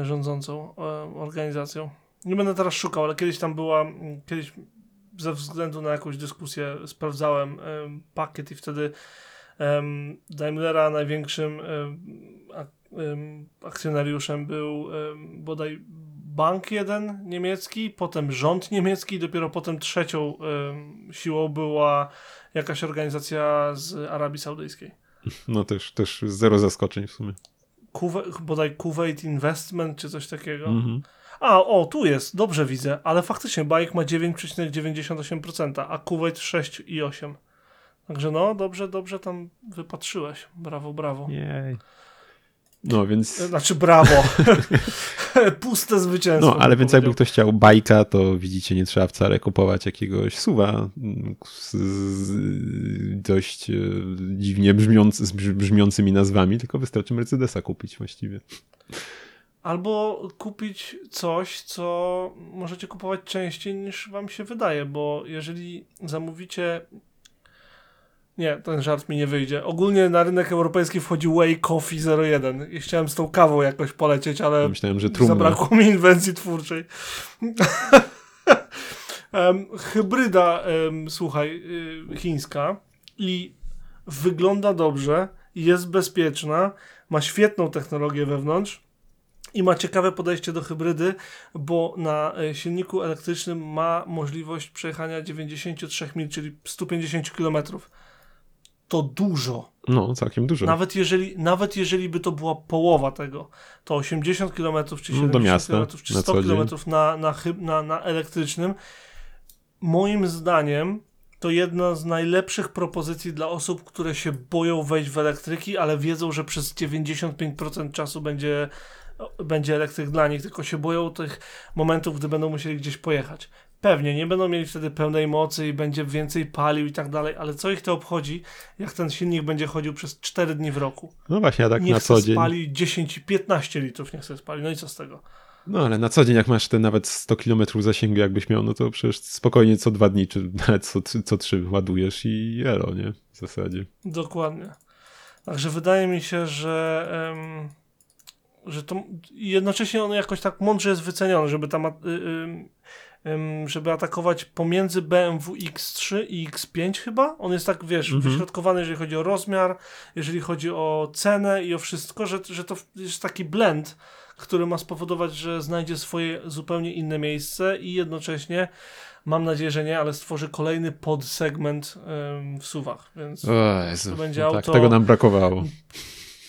y, rządzącą organizacją. Nie będę teraz szukał, ale kiedyś tam była, kiedyś ze względu na jakąś dyskusję sprawdzałem pakiet i wtedy Daimlera największym ym, ak- ym, akcjonariuszem był bodaj bank jeden niemiecki, potem rząd niemiecki, dopiero potem trzecią ym, siłą była jakaś organizacja z Arabii Saudyjskiej. No też, też zero zaskoczeń w sumie. Kuwe, bodaj Kuwait Investment czy coś takiego. Mhm. A, o, tu jest, dobrze widzę, ale faktycznie Bajek ma 9,98%, a Kuwait 6,8%. Także no, dobrze, dobrze tam wypatrzyłeś. Brawo, brawo. Jej. No więc. Znaczy brawo. Puste zwycięstwo. No, ale więc jakby ktoś chciał bajka, to widzicie, nie trzeba wcale kupować jakiegoś suwa z, dość e, dziwnie z brz- brzmiącymi nazwami, tylko wystarczy Mercedesa kupić właściwie. Albo kupić coś, co możecie kupować częściej niż wam się wydaje, bo jeżeli zamówicie. Nie, ten żart mi nie wyjdzie. Ogólnie na rynek europejski wchodzi Way Coffee 01 i chciałem z tą kawą jakoś polecieć, ale Myślałem, że trumna. zabrakło mi inwencji twórczej. Em, hybryda, em, słuchaj, y, chińska i wygląda dobrze, jest bezpieczna, ma świetną technologię wewnątrz i ma ciekawe podejście do hybrydy, bo na e, silniku elektrycznym ma możliwość przejechania 93 mil, czyli 150 km. To dużo. No, całkiem dużo. Nawet jeżeli, nawet jeżeli by to była połowa tego, to 80 km czy No, 70 do miasta, km czy na 100 co dzień. km na, na, na, na elektrycznym, moim zdaniem to jedna z najlepszych propozycji dla osób, które się boją wejść w elektryki, ale wiedzą, że przez 95% czasu będzie, będzie elektryk dla nich, tylko się boją tych momentów, gdy będą musieli gdzieś pojechać. Pewnie nie będą mieli wtedy pełnej mocy i będzie więcej palił i tak dalej, ale co ich to obchodzi, jak ten silnik będzie chodził przez 4 dni w roku? No właśnie, a tak niech na co dzień. spali 10 i 15 litrów, niech sobie spali. No i co z tego? No ale na co dzień, jak masz te nawet 100 km zasięgu, jakbyś miał, no to przecież spokojnie co dwa dni, czy nawet co, co trzy ładujesz i elo, nie? W zasadzie. Dokładnie. Także wydaje mi się, że, em, że to jednocześnie on jakoś tak mądrze jest wyceniony, żeby tam. Żeby atakować pomiędzy BMW X3 i X5 chyba. On jest tak, wiesz, Mhm. wyśrodkowany, jeżeli chodzi o rozmiar, jeżeli chodzi o cenę i o wszystko, że, że to jest taki blend, który ma spowodować, że znajdzie swoje zupełnie inne miejsce i jednocześnie mam nadzieję, że nie, ale stworzy kolejny podsegment ym, w suwach, więc O Jezu, To będzie no tak, auto- tego nam brakowało.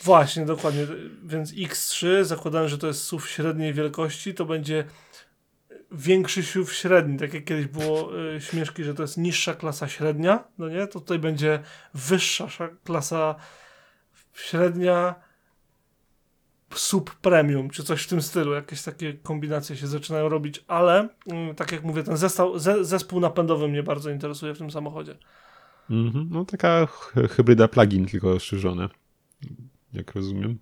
Właśnie, dokładnie. Więc X3, zakładając, że to jest SUV średniej wielkości, to będzie większy SUV średni, tak jak kiedyś było y, śmieszki, że to jest niższa klasa średnia, no nie? To tutaj będzie wyższa sza- klasa średnia sub premium, czy coś w tym stylu. Jakieś takie kombinacje się zaczynają robić, ale mm, tak jak mówię, ten ze, zespół napędowy mnie bardzo interesuje w tym samochodzie. Mhm. No taka hybryda plugin, tylko rozszerzone. Jak rozumiem.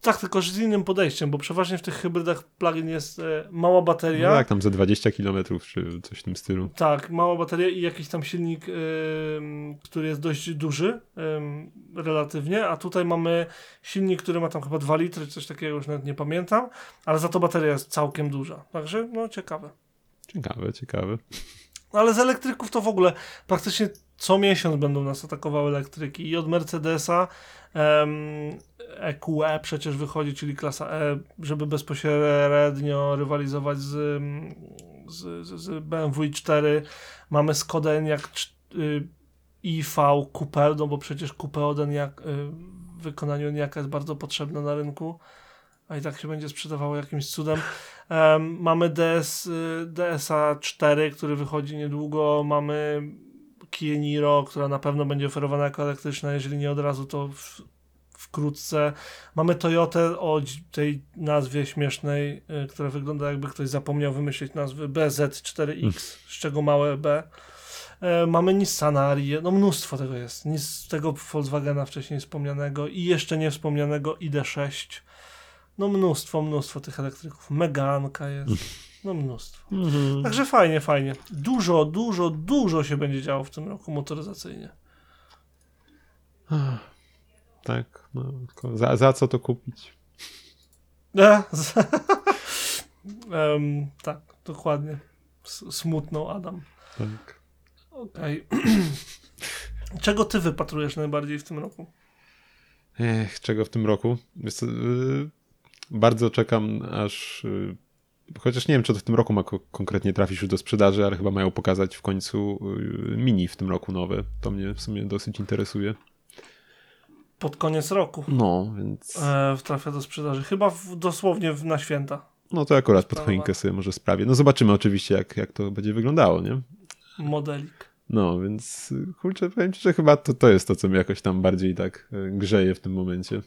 Tak, tylko z innym podejściem, bo przeważnie w tych hybrydach plug-in jest e, mała bateria. No tak, tam za 20 km czy coś w tym stylu. Tak, mała bateria i jakiś tam silnik, ym, który jest dość duży ym, relatywnie, a tutaj mamy silnik, który ma tam chyba 2 litry, coś takiego, już nawet nie pamiętam, ale za to bateria jest całkiem duża. Także, no ciekawe. Ciekawe, ciekawe. Ale z elektryków to w ogóle praktycznie co miesiąc będą nas atakowały elektryki i od Mercedesa em, EQE przecież wychodzi, czyli klasa E, żeby bezpośrednio rywalizować z, z, z, BMW i4. Mamy Skoda Enyaq y, IV Coupe, no bo przecież Coupe od y, w wykonaniu Enyaq'a jest bardzo potrzebne na rynku, a i tak się będzie sprzedawało jakimś cudem. Em, mamy DS, y, DSA 4, który wychodzi niedługo. Mamy Kia Niro, która na pewno będzie oferowana jako elektryczna, jeżeli nie od razu, to w, wkrótce. Mamy Toyotę o tej nazwie śmiesznej, y, która wygląda jakby ktoś zapomniał wymyślić nazwy BZ4X, z czego małe B. E, mamy Nissana Arię, no mnóstwo tego jest. Nic tego Volkswagena wcześniej wspomnianego i jeszcze nie wspomnianego ID6. No mnóstwo, mnóstwo tych elektryków. Meganka jest. No mnósttwo. Mhm. Także fajnie, fajnie. Dużo, dużo, dużo się będzie działo w tym roku motoryzacyjnie. Tak, no, za, za co to kupić? E, z- Em, tak, dokładnie. S- Smutną Adam. Tak. Okej. Czego ty wypatrujesz najbardziej w tym roku? Ech, czego w tym roku? Yy, bardzo czekam aż... Yy, chociaż nie wiem, czy to w tym roku ma ko- konkretnie trafić już do sprzedaży, ale chyba mają pokazać w końcu yy, mini w tym roku nowe. To mnie w sumie dosyć interesuje. Pod koniec roku. No, więc... E, trafia do sprzedaży. Chyba w, dosłownie w, na święta. No to akurat pod choinkę sobie może sprawię. No zobaczymy oczywiście, jak, jak to będzie wyglądało, nie? Modelik. No, więc y, kurczę, powiem ci, że chyba to, to jest to, co mnie jakoś tam bardziej tak y, grzeje w tym momencie.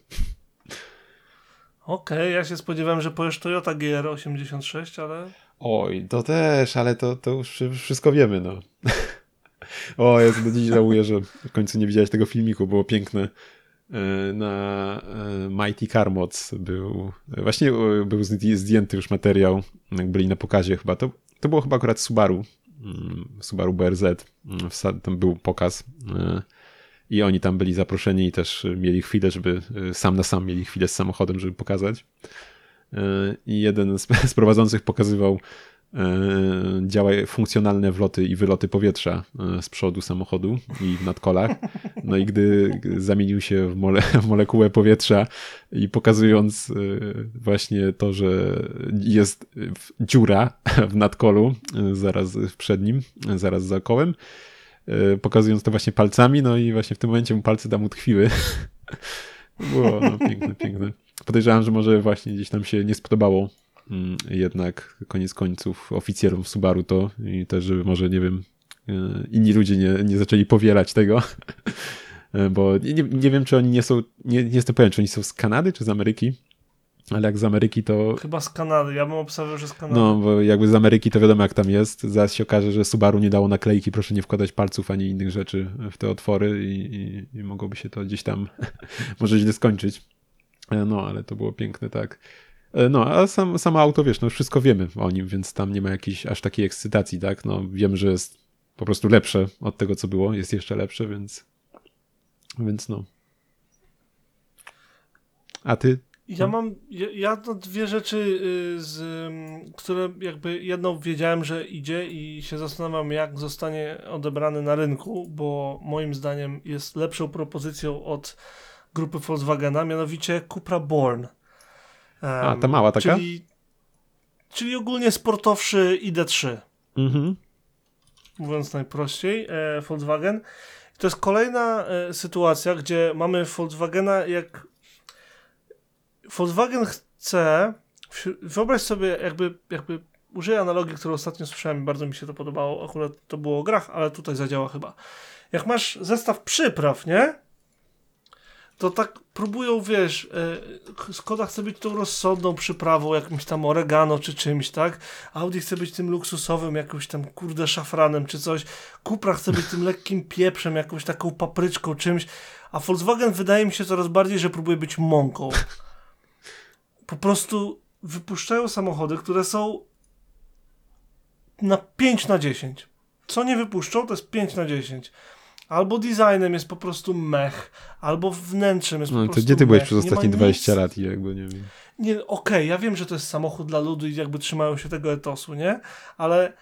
Okej, ja się spodziewałem, że powiesz Toyota GR86, ale Oj, to też, ale to, to już wszy- wszystko wiemy, no. o, ja do dziś żałuję, że w końcu nie widziałeś tego filmiku, było piękne. E, Na e, Mighty Car Mods był, właśnie e, był zdj- zdjęty już materiał, jak byli na pokazie chyba, to, to było chyba akurat Subaru, mm, Subaru BRZ, Mm, tam był pokaz i oni tam byli zaproszeni i też mieli chwilę, żeby e, sam na sam mieli chwilę z samochodem, żeby pokazać. E, I jeden z, prowadzących pokazywał e, działa funkcjonalne wloty i wyloty powietrza e, z przodu samochodu i w nadkolach. No i gdy zamienił się w, mole, w molekułę powietrza i pokazując e, właśnie to, że jest dziura w nadkolu, e, zaraz w przednim, e, zaraz za kołem, e, pokazując to właśnie palcami, no i właśnie w tym momencie mu palce tam utkwiły. Było no, piękne, piękne. Podejrzewam, że może właśnie gdzieś tam się nie spodobało mm, jednak koniec końców oficjalom Subaru to i też, żeby może, nie wiem, e, inni ludzie nie, nie zaczęli powielać tego, E, bo nie, nie wiem, czy oni nie są, nie, nie jestem pewien, czy oni są z Kanady, czy z Ameryki, ale jak z Ameryki, to chyba z Kanady. Ja bym obstawiał, że z Kanady. no, bo jakby z Ameryki to wiadomo jak tam jest. Zaraz się okaże, że Subaru nie dało naklejki, proszę nie wkładać palców ani innych rzeczy w te otwory i, i, i mogłoby się to gdzieś tam może źle skończyć. E, No, ale to było piękne, tak. E, No, a sam, samo auto, wiesz, no wszystko wiemy o nim, więc tam nie ma jakiejś aż takiej ekscytacji, tak? No, wiem, że jest po prostu lepsze od tego, co było, jest jeszcze lepsze, więc więc no. A ty? Ja mam, ja, ja to dwie rzeczy, y, z, które jakby jedną wiedziałem, że idzie i się zastanawiam, jak zostanie odebrany na rynku, bo moim zdaniem jest lepszą propozycją od grupy Volkswagena, mianowicie Cupra Born. A, ta mała taka? Czyli, czyli ogólnie sportowszy ID3. Mhm. mówiąc najprościej, e, Volkswagen. To jest kolejna e, sytuacja, gdzie mamy Volkswagena jak Volkswagen chce wyobraź sobie jakby, jakby użyję analogii, którą ostatnio słyszałem i bardzo mi się to podobało, akurat to było o grach, ale tutaj zadziała chyba. Jak masz zestaw przypraw, nie? To tak próbują, wiesz, e, Skoda chce być tą rozsądną przyprawą, jakimś tam oregano czy czymś, tak? Audi chce być tym luksusowym, jakimś tam kurde szafranem czy coś. Cupra chce być tym lekkim pieprzem, jakąś taką papryczką, czymś. A Volkswagen wydaje mi się coraz bardziej, że próbuje być mąką. Po prostu wypuszczają samochody, które są na 5 na 10. Co nie wypuszczą, to jest 5 na 10. Albo designem jest po prostu mech, albo wnętrzem jest po No prostu to gdzie ty byłeś mech. przez Nie ma ostatnie nic- 20 lat i jakby nie wiem. nie, okej, ja wiem, że to jest samochód dla ludu i jakby trzymają się tego etosu, nie? Ale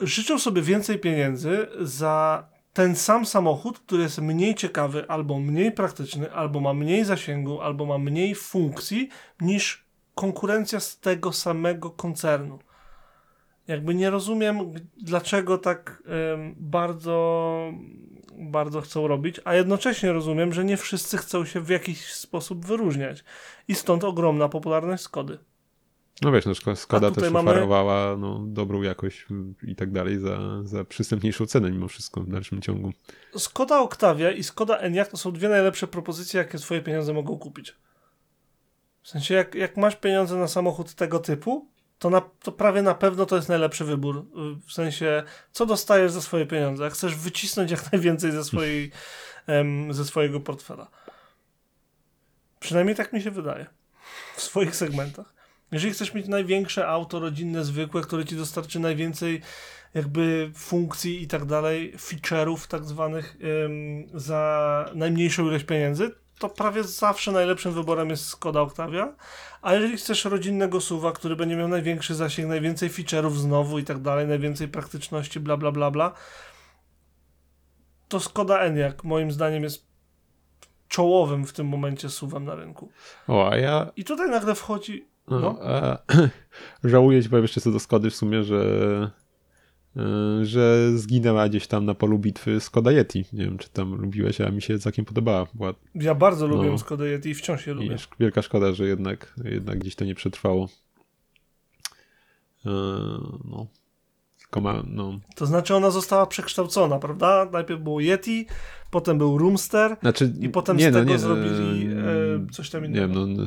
życzą sobie więcej pieniędzy za ten sam samochód, który jest mniej ciekawy, albo mniej praktyczny, albo ma mniej zasięgu, albo ma mniej funkcji niż konkurencja z tego samego koncernu. Jakby nie rozumiem, dlaczego tak em, bardzo, bardzo chcą robić, a jednocześnie rozumiem, że nie wszyscy chcą się w jakiś sposób wyróżniać. I stąd ogromna popularność Skody. No wiesz, no Skoda też mamy- oferowała no, dobrą jakość i tak dalej za, za przystępniejszą cenę mimo wszystko w dalszym ciągu. Skoda Octavia i Skoda Enyaq to są dwie najlepsze propozycje, jakie twoje pieniądze mogą kupić. W sensie, jak, jak masz pieniądze na samochód tego typu, to, na, to prawie na pewno to jest najlepszy wybór. W sensie, co dostajesz za swoje pieniądze? Jak chcesz wycisnąć jak najwięcej ze, swojej, ze swojego portfela. Przynajmniej tak mi się wydaje. W swoich segmentach. Jeżeli chcesz mieć największe auto rodzinne, zwykłe, które ci dostarczy najwięcej jakby funkcji i tak dalej, feature'ów tak zwanych ym, za najmniejszą ilość pieniędzy, to prawie zawsze najlepszym wyborem jest Skoda Octavia. A jeżeli chcesz rodzinnego suwa, który będzie miał największy zasięg, najwięcej feature'ów znowu i tak dalej, najwięcej praktyczności, bla bla bla bla, to Skoda Enyaq moim zdaniem jest czołowym w tym momencie suwem na rynku. O, a ja I tutaj nagle wchodzi no, No. a, żałuję ci powiem jeszcze co do Skody w sumie, że y, że zginęła gdzieś tam na polu bitwy Skoda Yeti. Nie wiem, czy tam lubiłeś, a mi się całkiem podobała. Była Ja bardzo lubię No. Skoda Yeti i wciąż je i lubię. sz- wielka szkoda, że jednak, jednak gdzieś to nie przetrwało. Y, no. No. To znaczy ona została przekształcona, prawda? Najpierw było Yeti, potem był Roomster Znaczy, i potem nie, z no, tego nie, zrobili y, e, coś tam Nie innego. wiem, no,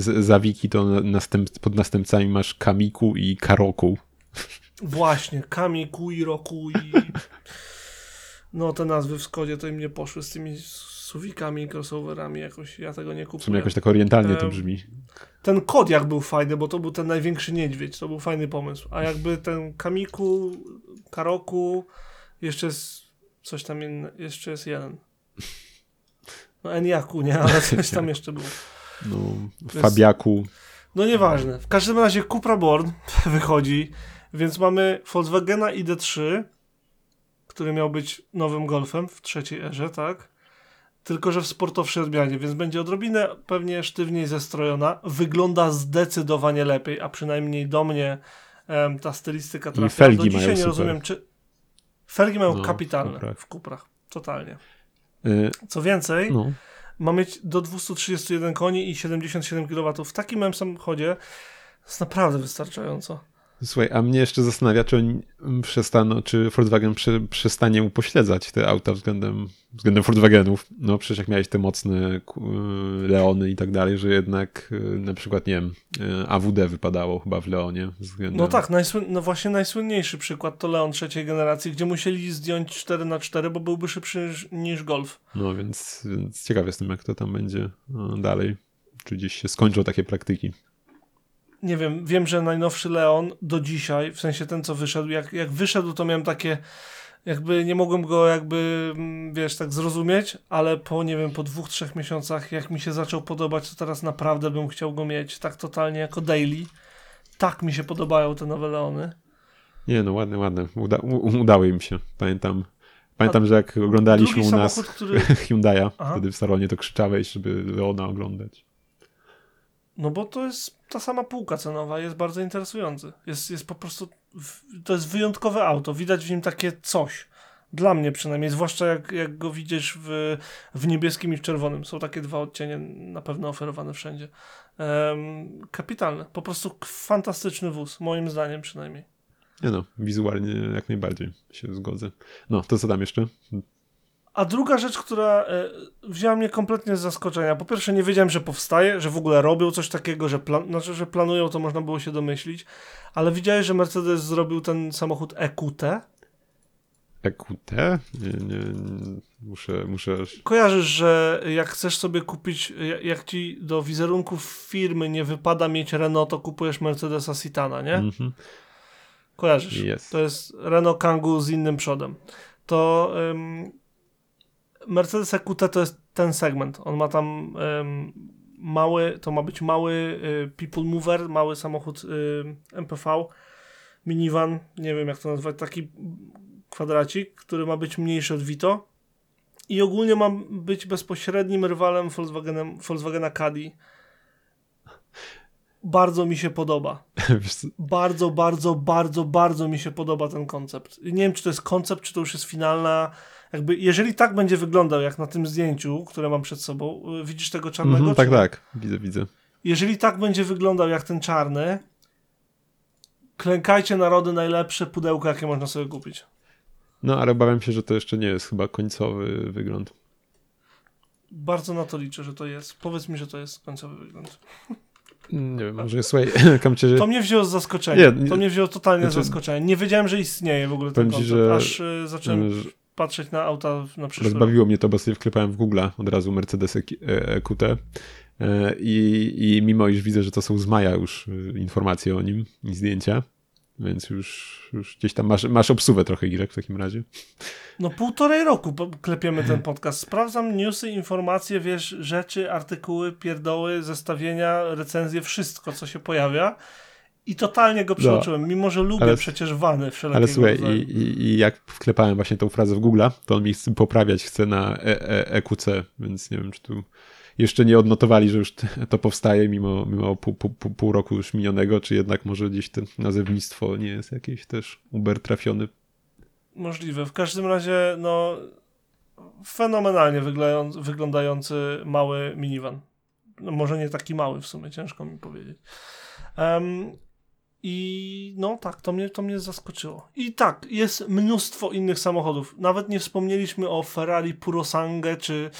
z- za wiki to na- następ, pod następcami masz Kamiku i Karoku. Właśnie, Kami, Kui, Roku i... No te nazwy w Skodzie to im nie poszły z tymi suwikami crossoverami jakoś, ja tego nie W sumie kupuję. jakoś tak orientalnie to brzmi. Ten Kodiak był fajny, bo to był ten największy niedźwiedź, to był fajny pomysł. A jakby ten Kamiku, Karoku, jeszcze jest coś tam inne, jeszcze jest jeden. No Eniaku, nie, ale coś tam jeszcze było. No, Fabiaku. No nieważne. W każdym razie Cupra Born wychodzi, więc mamy Volkswagena ID3, który miał być nowym Golfem w trzeciej erze, tak? Tylko, że w sportowszej odmianie, więc będzie odrobinę pewnie sztywniej zestrojona. Wygląda zdecydowanie lepiej, a przynajmniej do mnie em, ta stylistyka trafia. felgi do mają dzisiaj nie super. rozumiem, czy... Felgi mają No, kapitalne w Cuprach. Totalnie. Y, Co więcej, no. ma mieć do 231 koni i 77 kW. W takim małym samochodzie jest naprawdę wystarczająco. Słuchaj, a mnie jeszcze zastanawia, czy oni przestaną, czy Volkswagen prze, przestanie upośledzać te auta względem, względem Volkswagenów. No przecież jak miałeś te mocne y, Leony i tak dalej, że jednak y, na przykład, nie wiem, y, AWD wypadało chyba w Leonie. Względem... No tak, no właśnie najsłynniejszy przykład to Leon trzeciej generacji, gdzie musieli zdjąć 4 na 4 bo byłby szybszy niż, Golf. No więc, więc ciekaw jestem, jak to tam będzie y, dalej. Czy gdzieś się skończą takie praktyki. Nie wiem, wiem, że najnowszy Leon do dzisiaj, w sensie ten co wyszedł, jak, jak wyszedł to miałem takie jakby nie mogłem go jakby, mm, wiesz, tak zrozumieć, ale po, nie wiem, po dwóch, trzech miesiącach, jak mi się zaczął podobać, to teraz naprawdę bym chciał go mieć tak totalnie jako daily. Tak mi się podobają te nowe Leony. Nie no, ładne, ładne. Uda, u, udało im się. Pamiętam, pamiętam, że jak oglądaliśmy u nas który... Hyundai'a, wtedy w salonie to krzyczałeś, żeby Leona oglądać. No bo to jest ta sama półka cenowa, jest bardzo interesujący. Jest, jest po prostu, to jest wyjątkowe auto, widać w nim takie coś. Dla mnie przynajmniej, zwłaszcza jak, jak go widzisz w, w niebieskim i w czerwonym. Są takie dwa odcienie na pewno oferowane wszędzie. Em, kapitalne, po prostu fantastyczny wóz, moim zdaniem przynajmniej. Nie no, wizualnie jak najbardziej się zgodzę. No, to co tam jeszcze? A druga rzecz, która e, wzięła mnie kompletnie z zaskoczenia. Po pierwsze, nie wiedziałem, że powstaje, że w ogóle robią coś takiego, że, plan- znaczy, że planują, to można było się domyślić. Ale widziałeś, że Mercedes zrobił ten samochód EQT? EQT? Nie, nie, nie. Muszę, muszę... Kojarzysz, że jak chcesz sobie kupić, ja- jak ci do wizerunków firmy nie wypada mieć Renault, to kupujesz Mercedesa Citana, nie? Mhm. Kojarzysz? Jest. To jest Renault Kangoo z innym przodem. To ym, Mercedes EQT to jest ten segment. On ma tam ym, mały, to ma być mały y, people mover, mały samochód y, MPV, minivan, nie wiem jak to nazwać, taki kwadracik, który ma być mniejszy od Vito i ogólnie ma być bezpośrednim rywalem Volkswagenem, Volkswagena Caddy. Bardzo mi się podoba bardzo, bardzo, bardzo, bardzo mi się podoba ten koncept. Nie wiem, czy to jest koncept, czy to już jest finalna. Jakby, jeżeli tak będzie wyglądał, jak na tym zdjęciu, które mam przed sobą, y, widzisz tego czarnego? Mhm, czy tak, tak. Widzę, widzę. Jeżeli tak będzie wyglądał jak ten czarny, klękajcie narody najlepsze pudełko, jakie można sobie kupić. No, ale obawiam się, że to jeszcze nie jest chyba końcowy wygląd. Bardzo na to liczę, że to jest. Powiedz mi, że to jest końcowy wygląd. Nie wiem, może słuchaj, kamcie, To mnie wzięło z zaskoczenia. Nie, nie- to mnie wzięło totalnie z znaczy- zaskoczenia. Nie wiedziałem, że istnieje w ogóle ten koncept, że- aż y, zacząłem że patrzeć na auta na przyszły rok. rozbawiło mnie to, bo sobie wklepałem w Google od razu Mercedes EQT e, i, i mimo iż widzę, że to są z maja już e, informacje o nim i zdjęcia, więc już, już gdzieś tam masz, masz obsuwę trochę Girek w takim razie. No półtorej roku klepiemy ten podcast. Sprawdzam newsy, informacje, wiesz, rzeczy, artykuły, pierdoły, zestawienia, recenzje, wszystko, co się pojawia. I totalnie go przeoczyłem, mimo że lubię No. ale- przecież wany wszelkiego Ale słuchaj, i, i, i jak wklepałem właśnie tą frazę w Google, to on mi chce poprawiać chce na e, e, EQC, więc nie wiem, czy tu jeszcze nie odnotowali, że już to powstaje mimo, mimo pół, pół, pół, roku już minionego, czy jednak może gdzieś to nazewnictwo nie jest jakieś też uber trafiony. Możliwe. W każdym razie, no, fenomenalnie wyglądający, mały minivan. No, może nie taki mały w sumie, ciężko mi powiedzieć. Em, I no tak, to mnie, to mnie zaskoczyło. I tak, jest mnóstwo innych samochodów. Nawet nie wspomnieliśmy o Ferrari Purosangue, czy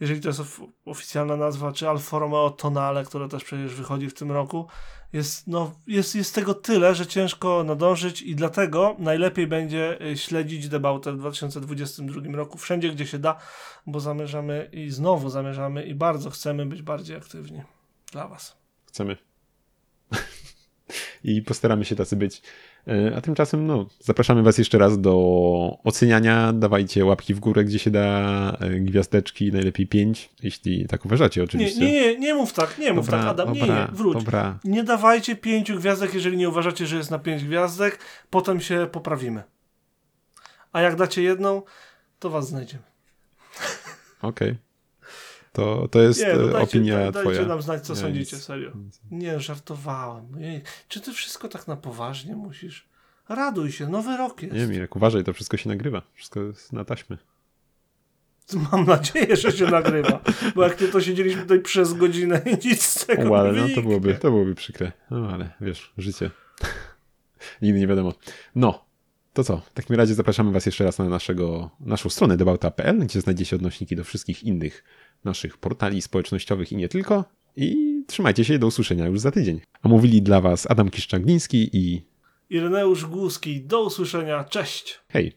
jeżeli to jest of oficjalna nazwa, czy Alfa Romeo Tonale, które też przecież wychodzi w tym roku. Jest, no, jest, jest tego tyle, że ciężko nadążyć i dlatego najlepiej będzie y, śledzić debatę w 2022 roku wszędzie, gdzie się da, bo zamierzamy i znowu zamierzamy i bardzo chcemy być bardziej aktywni dla Was. Chcemy. I postaramy się tacy być. E, A tymczasem, no, zapraszamy Was jeszcze raz do oceniania. Dawajcie łapki w górę, gdzie się da, e, gwiazdeczki, najlepiej pięć, jeśli tak uważacie, oczywiście. nie, nie, nie mów tak, nie mów dobra, tak, Adam, dobra, nie, nie, wróć. Dobra, Nie dawajcie pięciu gwiazdek, jeżeli nie uważacie, że jest na pięć gwiazdek, potem się poprawimy. A jak dacie jedną, to Was znajdziemy. okej. To, to jest Nie, no e, dajcie, opinia daj, dajcie twoja. nam znać, co Ja sądzicie, nic- serio. nic- Nie, żartowałem. Ojej, Czy ty wszystko tak na poważnie musisz? Raduj się, nowy rok jest. Nie, Mirek, uważaj, to wszystko się nagrywa. Wszystko jest na taśmy. Mam nadzieję, że się nagrywa, bo jak nie, to siedzieliśmy tutaj przez godzinę i nic z tego O, ale nie no, to byłoby, to byłoby przykre. No ale wiesz, życie. Nigdy nie wiadomo. No, to co? W takim razie zapraszamy Was jeszcze raz na naszego, naszą stronę debauta.pl, gdzie znajdziecie odnośniki do wszystkich innych naszych portali społecznościowych i nie tylko. I trzymajcie się do usłyszenia już za tydzień. A mówili dla Was Adam Kiszczangliński i Ireneusz Głuski, do usłyszenia, cześć! hej!